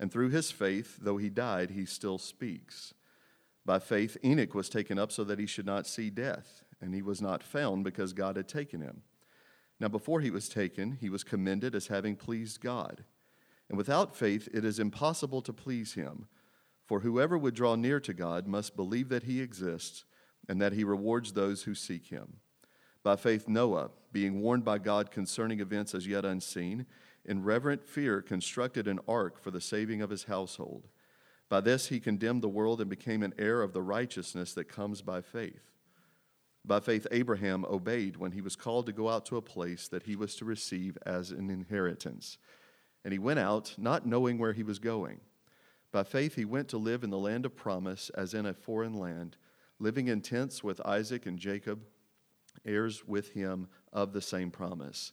And through his faith, though he died, he still speaks. By faith, Enoch was taken up so that he should not see death, and he was not found because God had taken him. Now, before he was taken, he was commended as having pleased God. And without faith, it is impossible to please him. For whoever would draw near to God must believe that he exists and that he rewards those who seek him. By faith, Noah, being warned by God concerning events as yet unseen, in reverent fear constructed an ark for the saving of his household. By this he condemned the world and became an heir of the righteousness that comes by faith. By faith, Abraham obeyed when he was called to go out to a place that he was to receive as an inheritance. And he went out, not knowing where he was going. By faith, he went to live in the land of promise, as in a foreign land, living in tents with Isaac and Jacob, heirs with him of the same promise.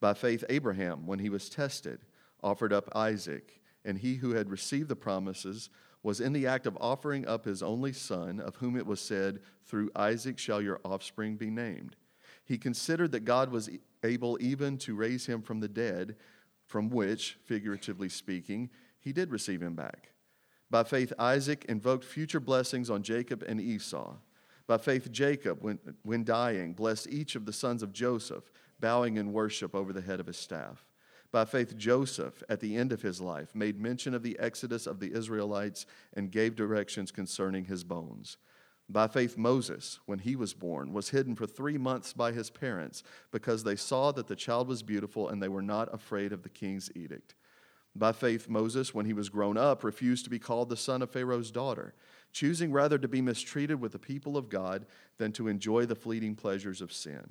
By faith, Abraham, when he was tested, offered up Isaac, and he who had received the promises was in the act of offering up his only son, of whom it was said, Through Isaac shall your offspring be named. He considered that God was able even to raise him from the dead, from which, figuratively speaking, he did receive him back. By faith, Isaac invoked future blessings on Jacob and Esau. By faith, Jacob, when, when dying, blessed each of the sons of Joseph bowing in worship over the head of his staff. By faith, Joseph, at the end of his life, made mention of the exodus of the Israelites and gave directions concerning his bones. By faith, Moses, when he was born, was hidden for three months by his parents because they saw that the child was beautiful and they were not afraid of the king's edict. By faith, Moses, when he was grown up, refused to be called the son of Pharaoh's daughter, choosing rather to be mistreated with the people of God than to enjoy the fleeting pleasures of sin.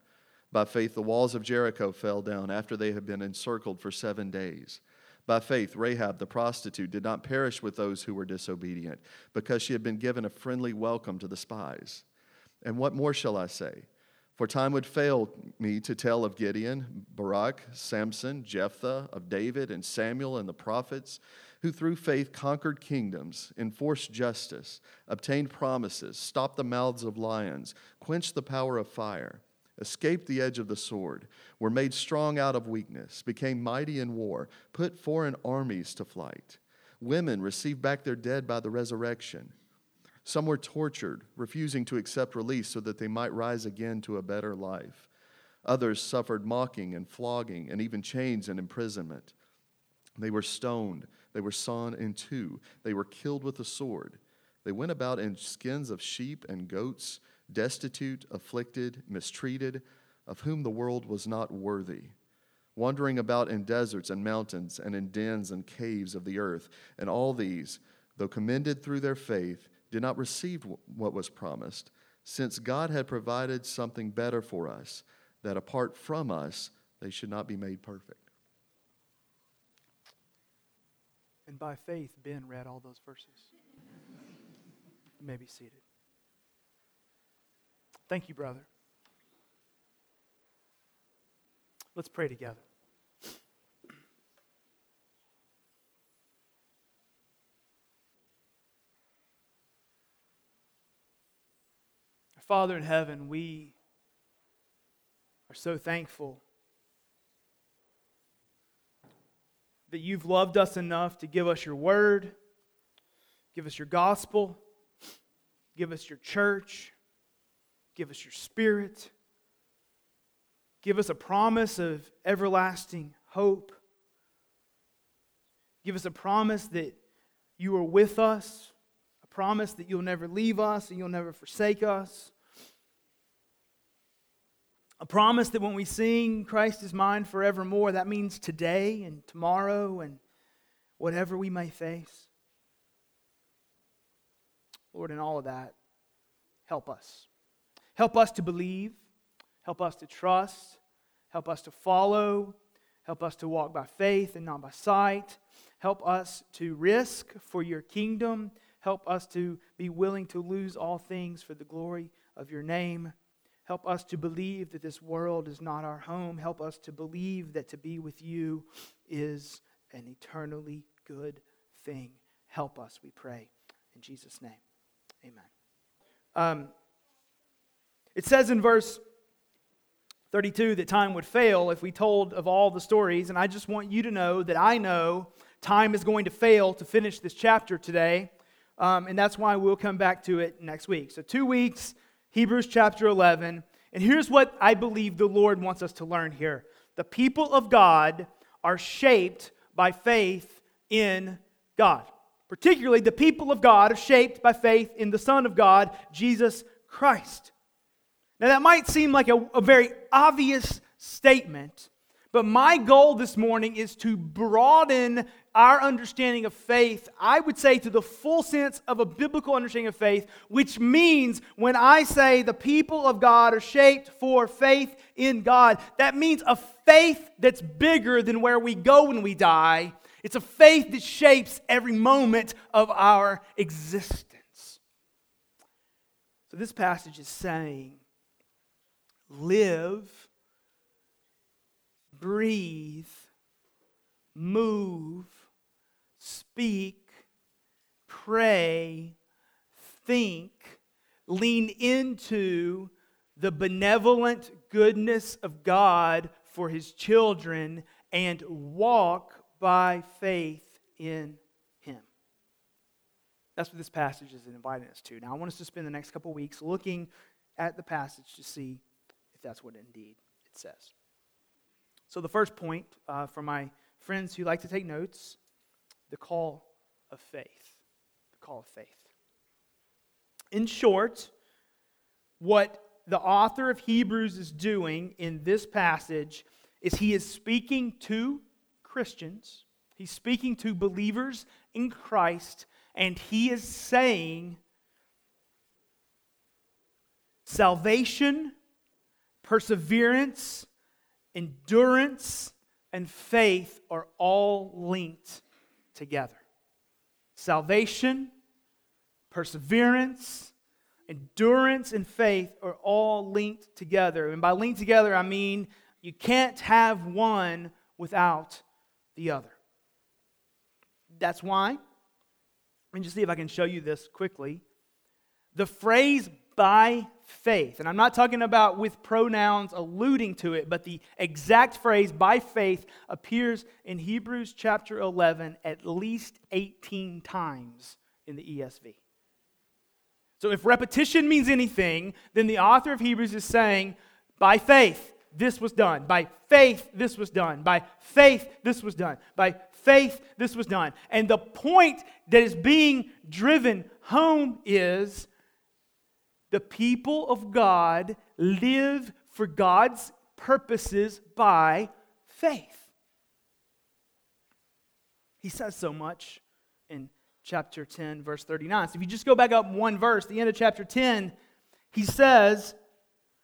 By faith, the walls of Jericho fell down after they had been encircled for seven days. By faith, Rahab the prostitute did not perish with those who were disobedient, because she had been given a friendly welcome to the spies. And what more shall I say? For time would fail me to tell of Gideon, Barak, Samson, Jephthah, of David and Samuel and the prophets, who through faith conquered kingdoms, enforced justice, obtained promises, stopped the mouths of lions, quenched the power of fire escaped the edge of the sword, were made strong out of weakness, became mighty in war, put foreign armies to flight. Women received back their dead by the resurrection. Some were tortured, refusing to accept release so that they might rise again to a better life. Others suffered mocking and flogging and even chains and imprisonment. They were stoned, they were sawn in two, they were killed with a sword. They went about in skins of sheep and goats destitute, afflicted, mistreated, of whom the world was not worthy, wandering about in deserts and mountains and in dens and caves of the earth. And all these, though commended through their faith, did not receive what was promised, since God had provided something better for us, that apart from us, they should not be made perfect. And by faith, Ben read all those verses. You may be seated. Thank you, brother. Let's pray together. Father in heaven, we are so thankful that you've loved us enough to give us your word, give us your gospel, give us your church, give us your spirit, give us a promise of everlasting hope, give us a promise that you are with us, a promise that you'll never leave us and you'll never forsake us. A promise that when we sing Christ is mine forevermore, that means today and tomorrow and whatever we may face. Lord, in all of that, help us. Help us to believe. Help us to trust. Help us to follow. Help us to walk by faith and not by sight. Help us to risk for your kingdom. Help us to be willing to lose all things for the glory of your name. Help us to believe that this world is not our home. Help us to believe that to be with you is an eternally good thing. Help us, we pray. In Jesus' name, amen. Um, it says in verse 32 that time would fail if we told of all the stories, and I just want you to know that I know time is going to fail to finish this chapter today, um, and that's why we'll come back to it next week. So, two weeks Hebrews chapter 11. And here's what I believe the Lord wants us to learn here the people of God are shaped by faith in God. Particularly, the people of God are shaped by faith in the Son of God, Jesus Christ. Now, that might seem like a, a very obvious statement, but my goal this morning is to broaden our understanding of faith, I would say, to the full sense of a biblical understanding of faith, which means when I say the people of God are shaped for faith in God, that means a faith that's bigger than where we go when we die. It's a faith that shapes every moment of our existence. So this passage is saying, live breathe, move, speak, pray, think, lean into the benevolent goodness of God for his children, and walk by faith in him. That's what this passage is inviting us to. Now, I want us to spend the next couple weeks looking at the passage to see if that's what indeed it says. So, the first point uh, for my friends who like to take notes the call of faith. The call of faith. In short, what the author of Hebrews is doing in this passage is he is speaking to Christians, he's speaking to believers in Christ, and he is saying salvation, perseverance, endurance, and faith are all linked together. Salvation, perseverance, endurance, and faith are all linked together. And by linked together, I mean you can't have one without the other. That's why, let me just see if I can show you this quickly. The phrase by faith. And I'm not talking about with pronouns alluding to it, but the exact phrase by faith appears in Hebrews chapter 11 at least 18 times in the ESV. So if repetition means anything, then the author of Hebrews is saying, by faith, this was done. By faith, this was done. By faith, this was done. By faith, this was done. And the point that is being driven home is the people of God live for God's purposes by faith. He says so much in chapter 10, verse 39. So if you just go back up one verse, the end of chapter 10, he says,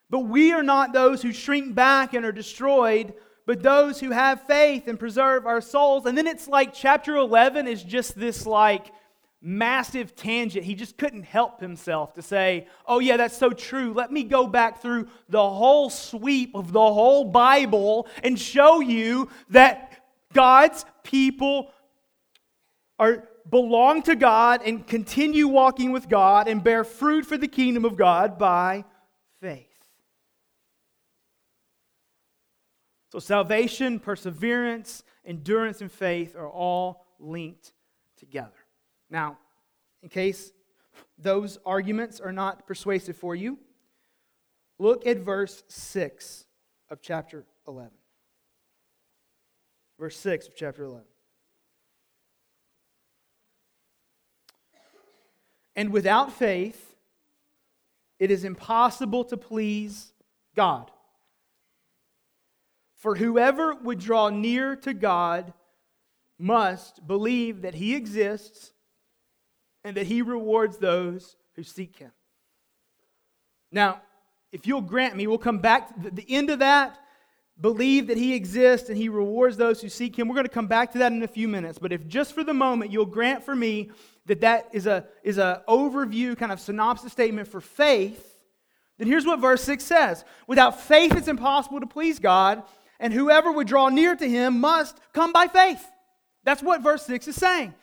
But we are not those who shrink back and are destroyed, but those who have faith and preserve our souls. And then it's like chapter 11 is just this like massive tangent. He just couldn't help himself to say, Oh, yeah, that's so true. Let me go back through the whole sweep of the whole Bible and show you that God's people are belong to God and continue walking with God and bear fruit for the kingdom of God by faith. So, salvation, perseverance, endurance, and faith are all linked together. Now, in case those arguments are not persuasive for you, look at verse 6 of chapter 11. Verse 6 of chapter 11. And without faith, it is impossible to please God. For whoever would draw near to God must believe that he exists and that he rewards those who seek him. Now, if you'll grant me, we'll come back to the end of that. Believe that he exists and he rewards those who seek him. We're going to come back to that in a few minutes. But if just for the moment you'll grant for me that that is a is a overview kind of synopsis statement for faith, then here's what verse 6 says. Without faith it's impossible to please God, and whoever would draw near to him must come by faith. That's what verse 6 is saying.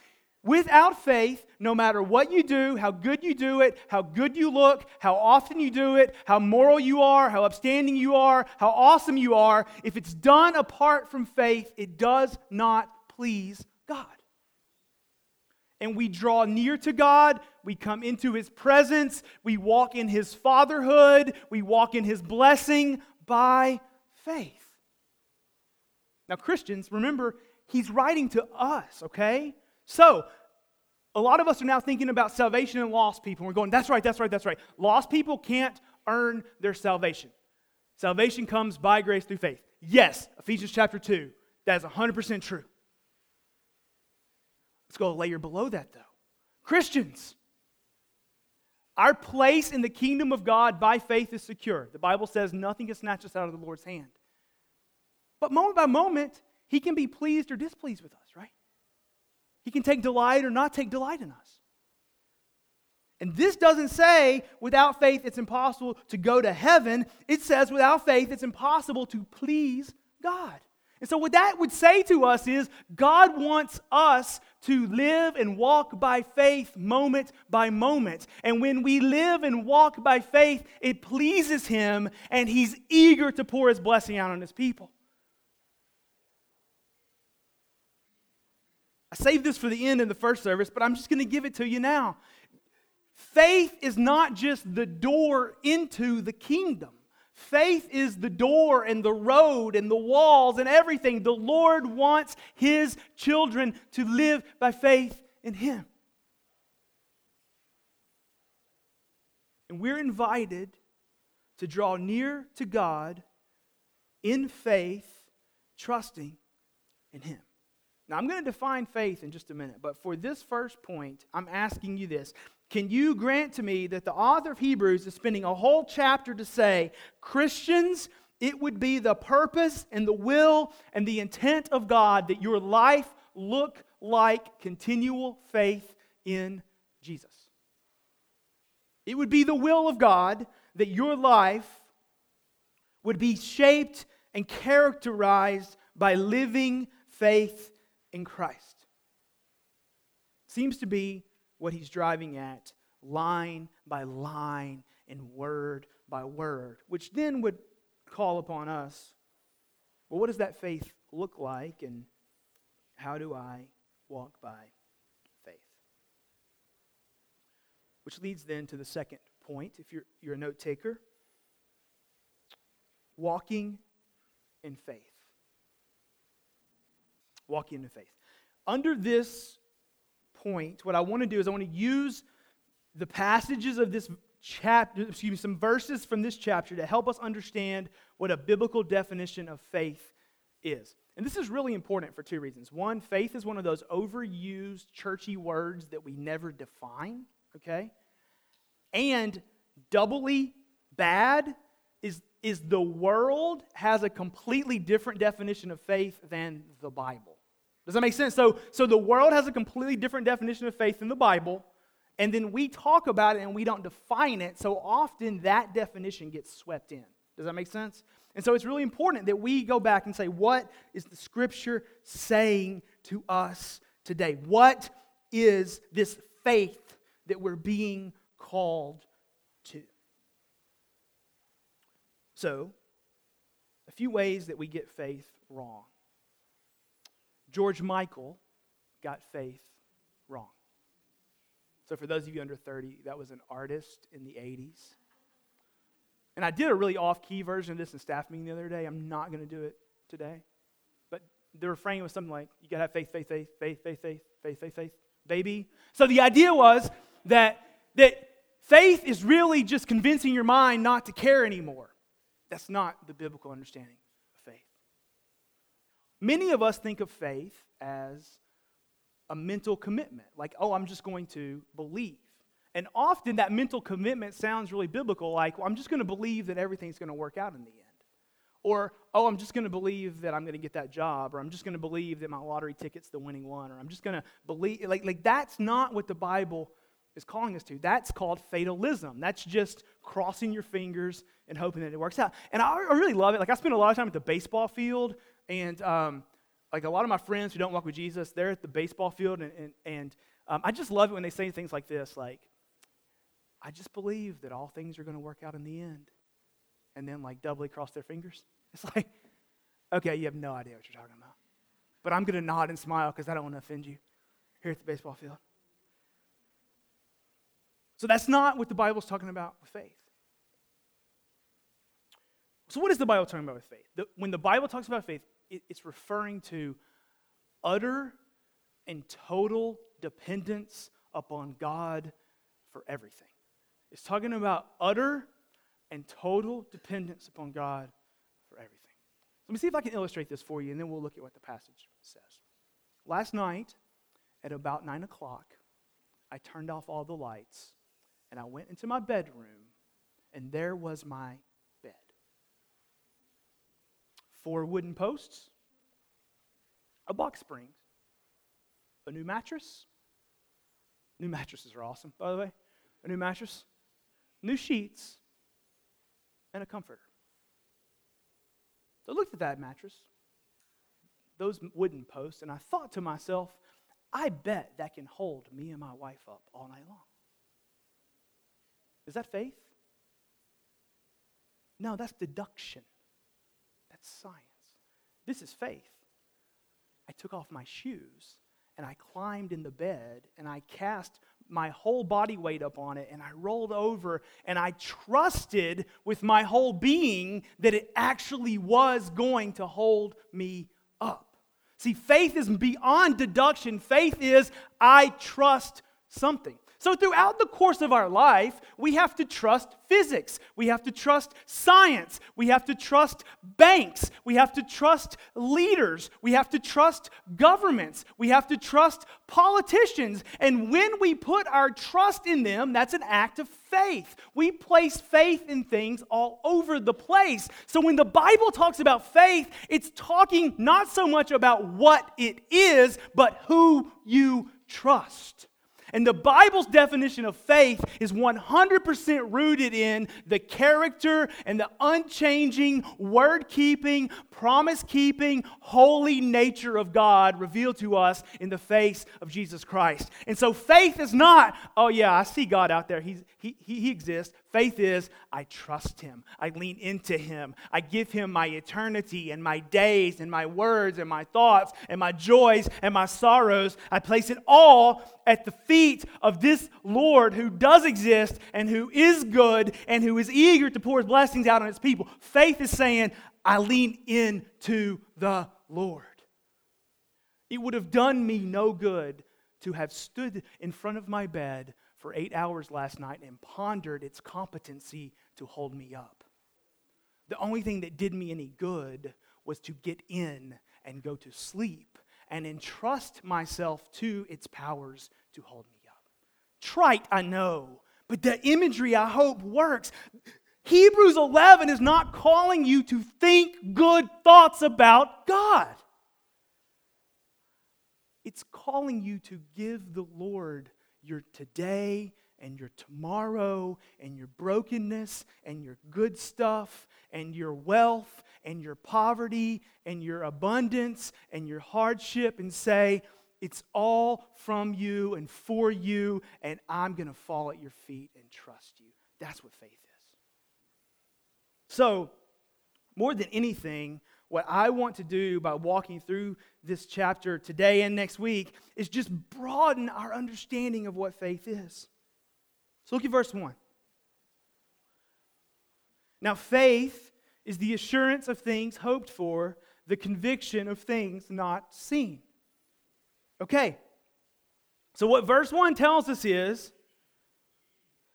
Without faith, no matter what you do, how good you do it, how good you look, how often you do it, how moral you are, how upstanding you are, how awesome you are, if it's done apart from faith, it does not please God. And we draw near to God, we come into His presence, we walk in His fatherhood, we walk in His blessing by faith. Now, Christians, remember, He's writing to us, okay? So, a lot of us are now thinking about salvation and lost people. We're going, that's right, that's right, that's right. Lost people can't earn their salvation. Salvation comes by grace through faith. Yes, Ephesians chapter 2, that is 100% true. Let's go a layer below that, though. Christians, our place in the kingdom of God by faith is secure. The Bible says nothing can snatch us out of the Lord's hand. But moment by moment, He can be pleased or displeased with us, right? He can take delight or not take delight in us. And this doesn't say without faith it's impossible to go to heaven. It says without faith it's impossible to please God. And so, what that would say to us is God wants us to live and walk by faith moment by moment. And when we live and walk by faith, it pleases Him and He's eager to pour His blessing out on His people. I saved this for the end in the first service, but I'm just going to give it to you now. Faith is not just the door into the kingdom. Faith is the door and the road and the walls and everything. The Lord wants His children to live by faith in Him. And we're invited to draw near to God in faith, trusting in Him. Now, I'm going to define faith in just a minute, but for this first point, I'm asking you this. Can you grant to me that the author of Hebrews is spending a whole chapter to say, Christians, it would be the purpose and the will and the intent of God that your life look like continual faith in Jesus? It would be the will of God that your life would be shaped and characterized by living faith in Christ. Seems to be what he's driving at, line by line and word by word, which then would call upon us well, what does that faith look like, and how do I walk by faith? Which leads then to the second point, if you're, you're a note taker walking in faith walking in faith. Under this point, what I want to do is I want to use the passages of this chapter, excuse me, some verses from this chapter to help us understand what a biblical definition of faith is. And this is really important for two reasons. One, faith is one of those overused churchy words that we never define, okay? And doubly bad is, is the world has a completely different definition of faith than the Bible. Does that make sense? So, so the world has a completely different definition of faith than the Bible, and then we talk about it and we don't define it, so often that definition gets swept in. Does that make sense? And so it's really important that we go back and say, what is the scripture saying to us today? What is this faith that we're being called to? So, a few ways that we get faith wrong. George Michael got faith wrong. So, for those of you under 30, that was an artist in the 80s and I did a really off key version of this in staff meeting the other day. I'm not going to do it today. But the refrain was something like, you got to have faith, faith, faith, faith, faith, faith, faith, faith, faith, baby. So the idea was that, that faith is really just convincing your mind not to care anymore. That's not the biblical understanding of faith. Many of us think of faith as a mental commitment, like, oh, I'm just going to believe. And often that mental commitment sounds really biblical, like, well, I'm just going to believe that everything's going to work out in the end. Or, oh, I'm just going to believe that I'm going to get that job. Or I'm just going to believe that my lottery ticket's the winning one. Or I'm just going to believe. Like, like, that's not what the Bible is calling us to. That's called fatalism. That's just crossing your fingers and hoping that it works out. And I, really love it. Like, I spend a lot of time at the baseball field. And, um, like, a lot of my friends who don't walk with Jesus, they're at the baseball field. And, and, and um, I just love it when they say things like this, like, I just believe that all things are going to work out in the end. And then, like, doubly cross their fingers. It's like, okay, you have no idea what you're talking about. But I'm going to nod and smile because I don't want to offend you here at the baseball field. So that's not what the Bible's talking about with faith. So, what is the Bible talking about with faith? The, when the Bible talks about faith, it, it's referring to utter and total dependence upon God for everything. It's talking about utter and total dependence upon God for everything. Let me see if I can illustrate this for you, and then we'll look at what the passage says. Last night, at about 9 o'clock, I turned off all the lights, and I went into my bedroom, and there was my bed. Four wooden posts, a box spring, a new mattress. New mattresses are awesome, by the way. A new mattress, new sheets, and a comforter. So I looked at that mattress, those wooden posts, and I thought to myself, I bet that can hold me and my wife up all night long. Is that faith? No, that's deduction. That's science. This is faith. I took off my shoes and I climbed in the bed and I cast my whole body weight up on it and I rolled over and I trusted with my whole being that it actually was going to hold me up. See, faith is beyond deduction. Faith is I trust something. So, throughout the course of our life, we have to trust physics. We have to trust science. We have to trust banks. We have to trust leaders. We have to trust governments. We have to trust politicians. And when we put our trust in them, that's an act of faith. We place faith in things all over the place. So, when the Bible talks about faith, it's talking not so much about what it is, but who you trust. And the Bible's definition of faith is 100% rooted in the character and the unchanging, word keeping, promise keeping, holy nature of God revealed to us in the face of Jesus Christ. And so faith is not, oh yeah, I see God out there. He's, he, he, he exists. Faith is, I trust him. I lean into him. I give him my eternity and my days and my words and my thoughts and my joys and my sorrows. I place it all at the feet of this Lord who does exist and who is good and who is eager to pour his blessings out on his people. Faith is saying, I lean into the Lord. It would have done me no good to have stood in front of my bed for eight hours last night and pondered its competency to hold me up. The only thing that did me any good was to get in and go to sleep and entrust myself to its powers to hold me up. Trite, I know, but the imagery I hope works. Hebrews 11 is not calling you to think good thoughts about God. It's calling you to give the Lord your today and your tomorrow and your brokenness and your good stuff and your wealth and your poverty and your abundance and your hardship and say, It's all from you and for you, and I'm going to fall at your feet and trust you. That's what faith is. So, more than anything, what I want to do by walking through this chapter today and next week is just broaden our understanding of what faith is. So, look at verse 1. Now, faith is the assurance of things hoped for, the conviction of things not seen. Okay, so what verse 1 tells us is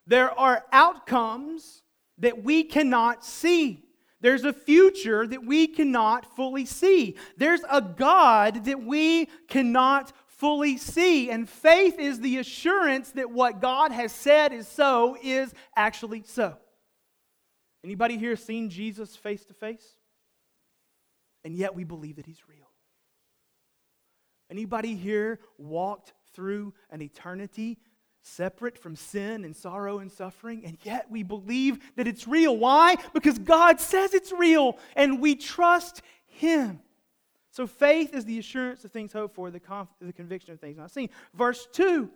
there are outcomes that we cannot see. There's a future that we cannot fully see. There's a God that we cannot fully see. And faith is the assurance that what God has said is so is actually so. Anybody here seen Jesus face to face? And yet we believe that he's real. Anybody here walked through an eternity separate from sin and sorrow and suffering, and yet we believe that it's real. Why? Because God says it's real, and we trust Him. So faith is the assurance of things hoped for, the, conf- the conviction of things not seen. Verse 2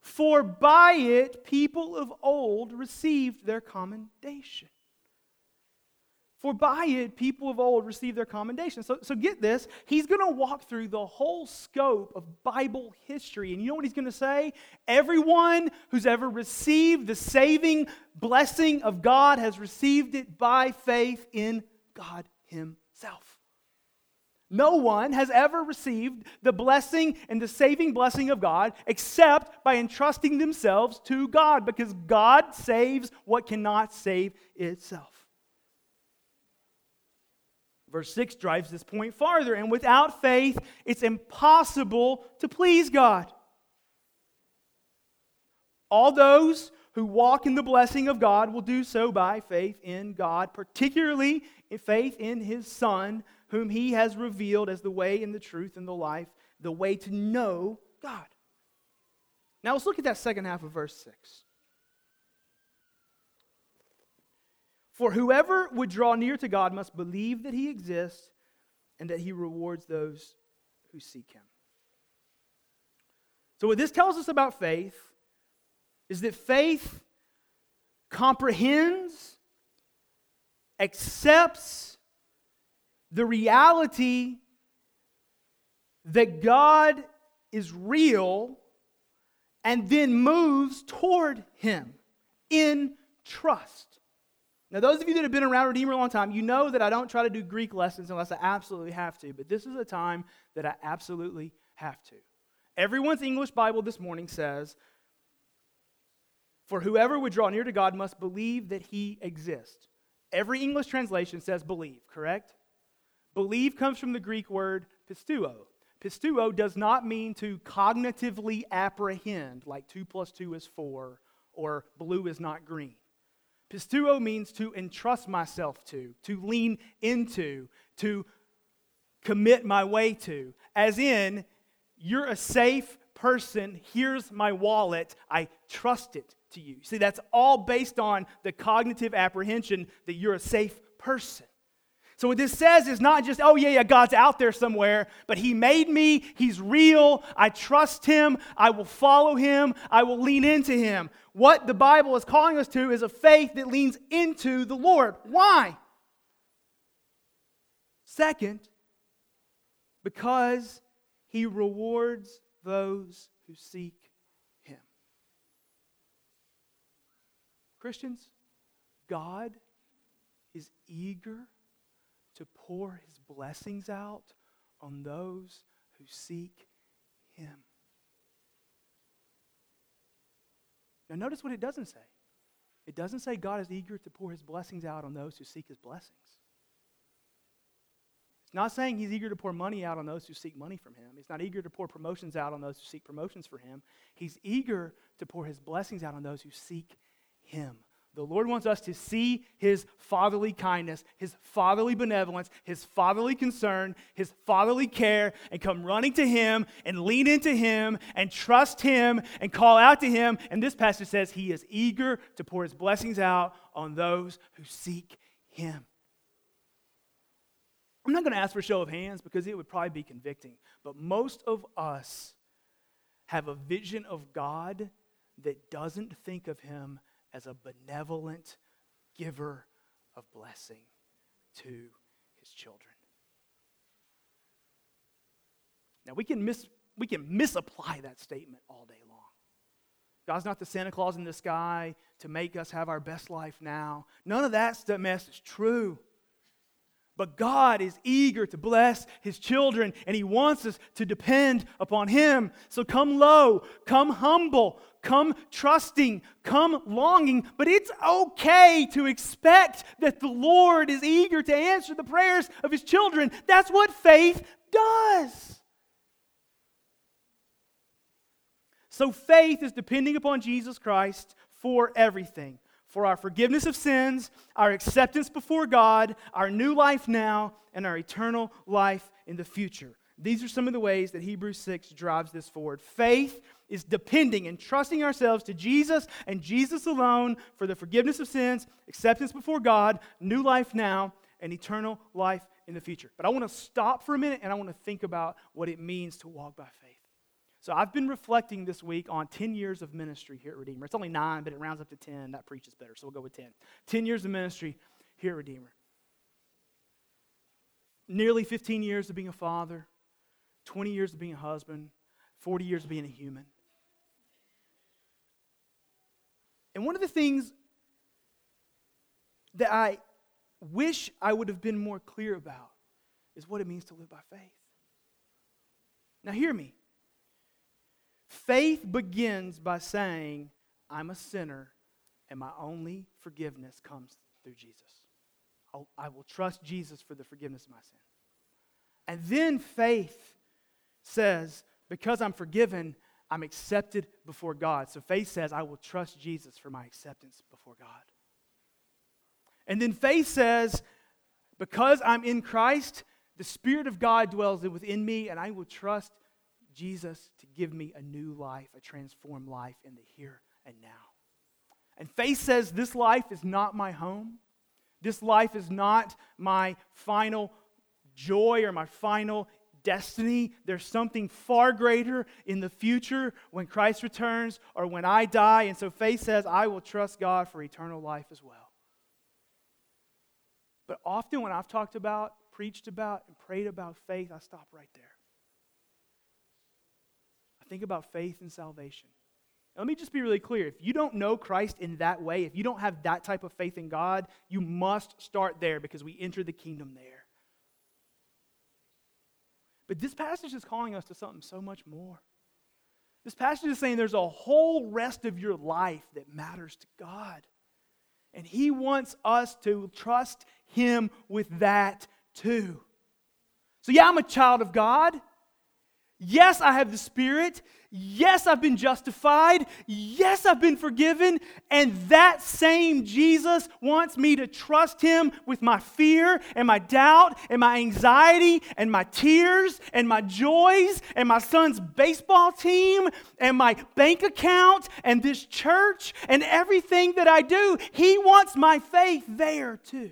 For by it people of old received their commendation. For by it, people of old received their commendation. So, so get this. He's going to walk through the whole scope of Bible history. And you know what he's going to say? Everyone who's ever received the saving blessing of God has received it by faith in God Himself. No one has ever received the blessing and the saving blessing of God except by entrusting themselves to God because God saves what cannot save itself. Verse 6 drives this point farther. And without faith, it's impossible to please God. All those who walk in the blessing of God will do so by faith in God, particularly in faith in His Son, whom He has revealed as the way and the truth and the life, the way to know God. Now let's look at that second half of verse 6. For whoever would draw near to God must believe that he exists and that he rewards those who seek him. So, what this tells us about faith is that faith comprehends, accepts the reality that God is real and then moves toward him in trust. Now, those of you that have been around Redeemer a long time, you know that I don't try to do Greek lessons unless I absolutely have to, but this is a time that I absolutely have to. Everyone's English Bible this morning says, For whoever would draw near to God must believe that he exists. Every English translation says believe, correct? Believe comes from the Greek word pisteuo. Pisteuo does not mean to cognitively apprehend, like 2 plus 2 is 4, or blue is not green. Pisteuo means to entrust myself to, to lean into, to commit my way to. As in, you're a safe person. Here's my wallet. I trust it to you. See, that's all based on the cognitive apprehension that you're a safe person. So, what this says is not just, oh, yeah, yeah, God's out there somewhere, but He made me. He's real. I trust Him. I will follow Him. I will lean into Him. What the Bible is calling us to is a faith that leans into the Lord. Why? Second, because He rewards those who seek Him. Christians, God is eager to pour his blessings out on those who seek him. Now, notice what it doesn't say. It doesn't say God is eager to pour his blessings out on those who seek his blessings. It's not saying he's eager to pour money out on those who seek money from him. He's not eager to pour promotions out on those who seek promotions for him. He's eager to pour his blessings out on those who seek him. The Lord wants us to see his fatherly kindness, his fatherly benevolence, his fatherly concern, his fatherly care, and come running to him and lean into him and trust him and call out to him. And this passage says he is eager to pour his blessings out on those who seek him. I'm not going to ask for a show of hands because it would probably be convicting, but most of us have a vision of God that doesn't think of him as a benevolent giver of blessing to his children. Now we can mis- we can misapply that statement all day long. God's not the Santa Claus in the sky to make us have our best life now. None of that mess is true. But God is eager to bless his children, and he wants us to depend upon him. So come low, come humble, come trusting, come longing. But it's okay to expect that the Lord is eager to answer the prayers of his children. That's what faith does. So faith is depending upon Jesus Christ for everything for our forgiveness of sins, our acceptance before God, our new life now, and our eternal life in the future. These are some of the ways that Hebrews 6 drives this forward. Faith is depending and trusting ourselves to Jesus and Jesus alone for the forgiveness of sins, acceptance before God, new life now, and eternal life in the future. But I want to stop for a minute and I want to think about what it means to walk by faith. So I've been reflecting this week on 10 years of ministry here at Redeemer. It's only nine, but it rounds up to 10. That preaches better, so we'll go with 10. 10 years of ministry here at Redeemer. Nearly 15 years of being a father, 20 years of being a husband, 40 years of being a human. And one of the things that I wish I would have been more clear about is what it means to live by faith. Now, hear me. Faith begins by saying, I'm a sinner and my only forgiveness comes through Jesus. I'll, I will trust Jesus for the forgiveness of my sin. And then faith says, because I'm forgiven, I'm accepted before God. So faith says, I will trust Jesus for my acceptance before God. And then faith says, because I'm in Christ, the Spirit of God dwells within me, and I will trust Jesus to give me a new life, a transformed life in the here and now. And faith says this life is not my home. This life is not my final joy or my final destiny. There's something far greater in the future when Christ returns or when I die. And so faith says, I will trust God for eternal life as well. But often when I've talked about, preached about, and prayed about faith, I stop right there. I think about faith and salvation. let me just be really clear. If you don't know Christ in that way, if you don't have that type of faith in God, you must start there because we enter the kingdom there. But this passage is calling us to something so much more. This passage is saying there's a whole rest of your life that matters to God. And He wants us to trust Him with that too. So, yeah, I'm a child of God. Yes, I have the Spirit. Yes, I've been justified. Yes, I've been forgiven. And that same Jesus wants me to trust him with my fear and my doubt and my anxiety and my tears and my joys and my son's baseball team and my bank account and this church and everything that I do. He wants my faith there too.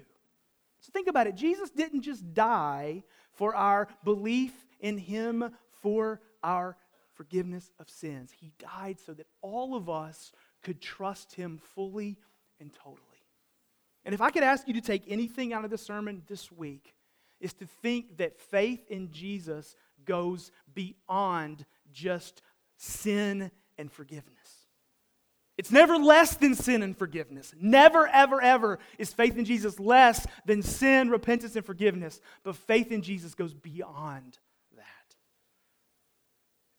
So think about it. Jesus didn't just die for our belief in him for our forgiveness of sins. He died so that all of us could trust him fully and totally. And if I could ask you to take anything out of the sermon this week, is to think that faith in Jesus goes beyond just sin and forgiveness. It's never less than sin and forgiveness. Never, ever, ever is faith in Jesus less than sin, repentance, and forgiveness. But faith in Jesus goes beyond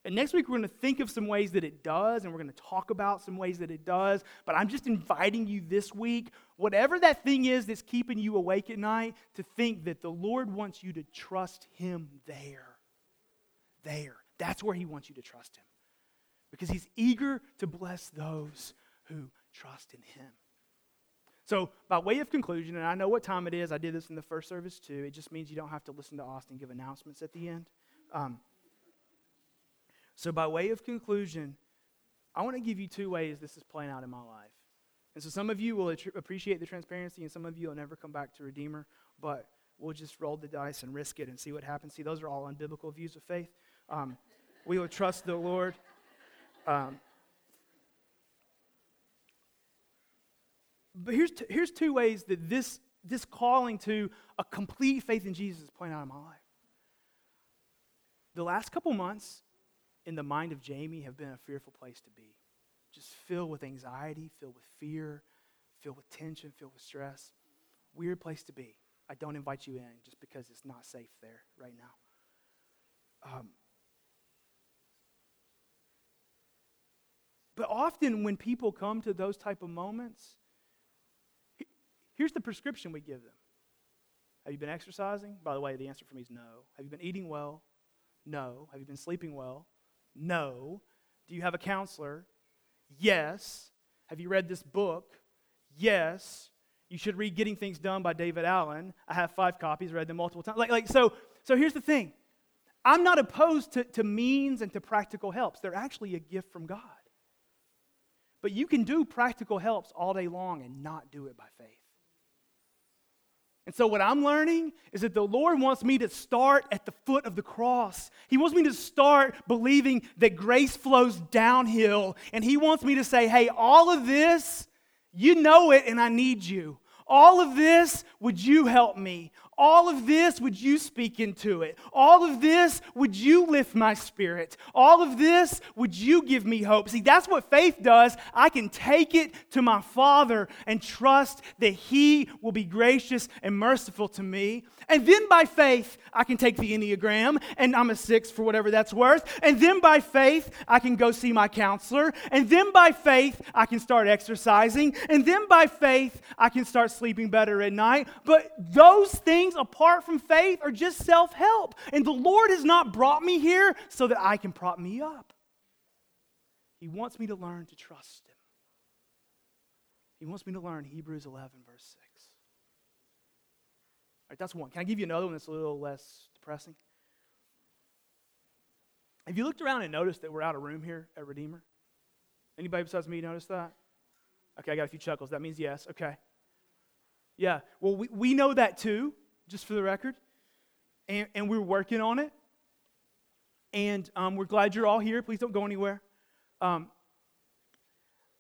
And next week, we're going to think of some ways that it does, and we're going to talk about some ways that it does. But I'm just inviting you this week, whatever that thing is that's keeping you awake at night, to think that the Lord wants you to trust Him there. There. That's where He wants you to trust Him. Because He's eager to bless those who trust in Him. So, by way of conclusion, and I know what time it is, I did this in the first service too. It just means you don't have to listen to Austin give announcements at the end. Um, so, by way of conclusion, I want to give you two ways this is playing out in my life. And so, some of you will appreciate the transparency, and some of you will never come back to Redeemer, but we'll just roll the dice and risk it and see what happens. See, those are all unbiblical views of faith. Um, we will trust the Lord. Um, but here's, t- here's two ways that this, this calling to a complete faith in Jesus is playing out in my life. The last couple months, in the mind of Jamie have been a fearful place to be. Just filled with anxiety, filled with fear, filled with tension, filled with stress. Weird place to be. I don't invite you in just because it's not safe there right now. Um, but often when people come to those type of moments, here's the prescription we give them. Have you been exercising? By the way, the answer for me is no. Have you been eating well? No. Have you been sleeping well? No. Do you have a counselor? Yes. Have you read this book? Yes. You should read Getting Things Done by David Allen. I have five copies, read them multiple times. Like, like so, so here's the thing. I'm not opposed to, to means and to practical helps. They're actually a gift from God. But you can do practical helps all day long and not do it by faith. And so, what I'm learning is that the Lord wants me to start at the foot of the cross. He wants me to start believing that grace flows downhill. And He wants me to say, hey, all of this, you know it, and I need you. All of this, would you help me? All of this, would you speak into it? All of this, would you lift my spirit? All of this, would you give me hope? See, that's what faith does. I can take it to my Father and trust that He will be gracious and merciful to me. And then by faith, I can take the Enneagram, and I'm a six for whatever that's worth. And then by faith, I can go see my counselor. And then by faith, I can start exercising. And then by faith, I can start sleeping better at night. But those things apart from faith are just self help. And the Lord has not brought me here so that I can prop me up. He wants me to learn to trust Him. He wants me to learn Hebrews 11, verse 6 All right, that's one. Can I give you another one that's a little less depressing? Have you looked around and noticed that we're out of room here at Redeemer? Anybody besides me notice that? Okay, I got a few chuckles. That means yes. Okay. Yeah. Well, we, we know that too, just for the record. And, and we're working on it. And um, we're glad you're all here. Please don't go anywhere. Um,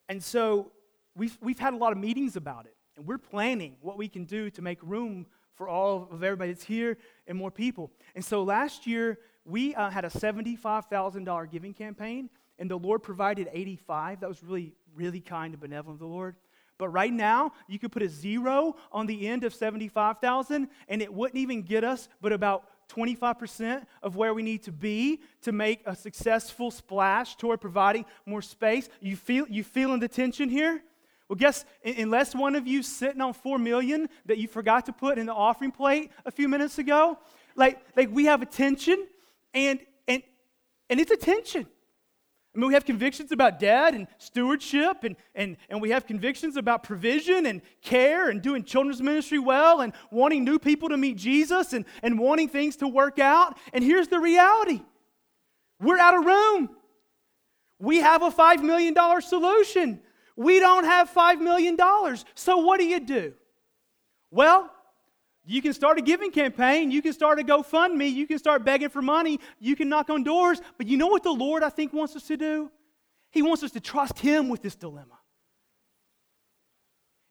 and so we've, we've had a lot of meetings about it. And we're planning what we can do to make room for all of everybody that's here and more people. And so last year, we uh, had a $75,000 giving campaign, and the Lord provided 85. That was really, really kind and benevolent of the Lord. But right now, you could put a zero on the end of 75,000, and it wouldn't even get us but about 25% of where we need to be to make a successful splash toward providing more space. You feel you feeling the tension here? Well, guess unless one of you sitting on four million that you forgot to put in the offering plate a few minutes ago, like, like we have attention and and and it's attention. I mean, we have convictions about debt and stewardship, and, and, and we have convictions about provision and care and doing children's ministry well and wanting new people to meet Jesus and, and wanting things to work out. And here's the reality we're out of room. We have a $5 million solution. We don't have $5 million. So what do you do? Well, you can start a giving campaign. You can start a GoFundMe. You can start begging for money. You can knock on doors. But you know what the Lord, I think, wants us to do? He wants us to trust Him with this dilemma.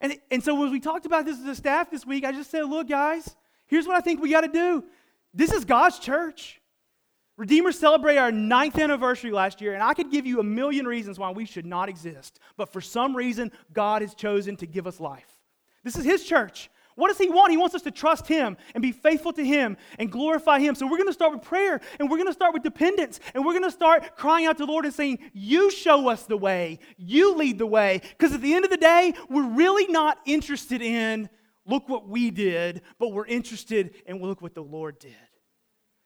And, and so, as we talked about this as a staff this week, I just said, look, guys, here's what I think we got to do. This is God's church. Redeemer celebrated our ninth anniversary last year, and I could give you a million reasons why we should not exist. But for some reason, God has chosen to give us life. This is His church. What does He want? He wants us to trust Him and be faithful to Him and glorify Him. So we're going to start with prayer and we're going to start with dependence and we're going to start crying out to the Lord and saying, You show us the way, you lead the way. Because at the end of the day, we're really not interested in, look what we did, but we're interested in, look what the Lord did.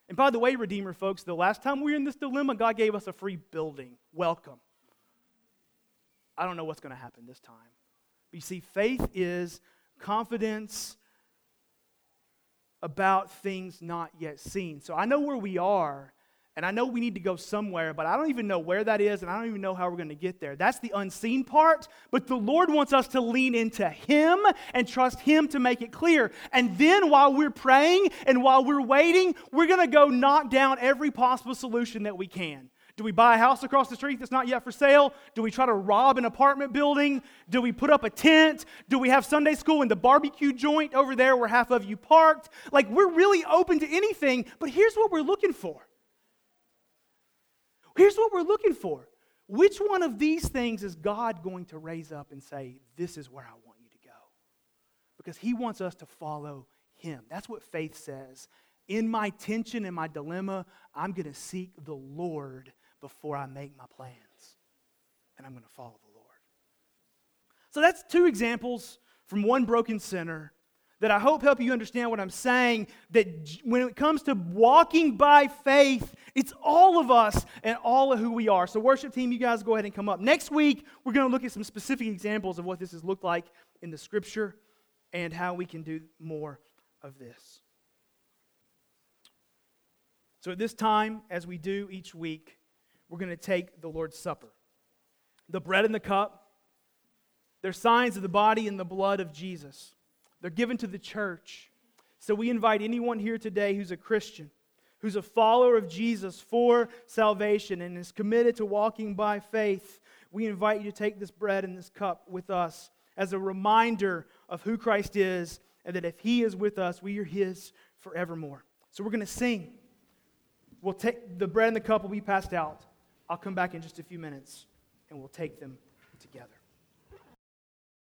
And by the way, Redeemer folks, the last time we were in this dilemma, God gave us a free building. Welcome. I don't know what's going to happen this time. But you see, faith is confidence about things not yet seen. So I know where we are, and I know we need to go somewhere, but I don't even know where that is, and I don't even know how we're going to get there. That's the unseen part, but the Lord wants us to lean into Him and trust Him to make it clear. And then while we're praying and while we're waiting, we're going to go knock down every possible solution that we can. Do we buy a house across the street that's not yet for sale? Do we try to rob an apartment building? Do we put up a tent? Do we have Sunday school in the barbecue joint over there where half of you parked? Like, we're really open to anything, but here's what we're looking for. Here's what we're looking for. Which one of these things is God going to raise up and say, This is where I want you to go? Because He wants us to follow Him. That's what faith says. In my tension and my dilemma, I'm going to seek the Lord before I make my plans. And I'm going to follow the Lord. So that's two examples from one broken sinner that I hope help you understand what I'm saying. That when it comes to walking by faith, it's all of us and all of who we are. So, worship team, you guys go ahead and come up. Next week, we're going to look at some specific examples of what this has looked like in the scripture and how we can do more of this. So, at this time, as we do each week, we're going to take the Lord's Supper. The bread and the cup, they're signs of the body and the blood of Jesus. They're given to the church. So we invite anyone here today who's a Christian, who's a follower of Jesus for salvation and is committed to walking by faith, we invite you to take this bread and this cup with us as a reminder of who Christ is and that if He is with us, we are His forevermore. So we're going to sing. We'll take the bread and the cup will be passed out. I'll come back in just a few minutes and we'll take them.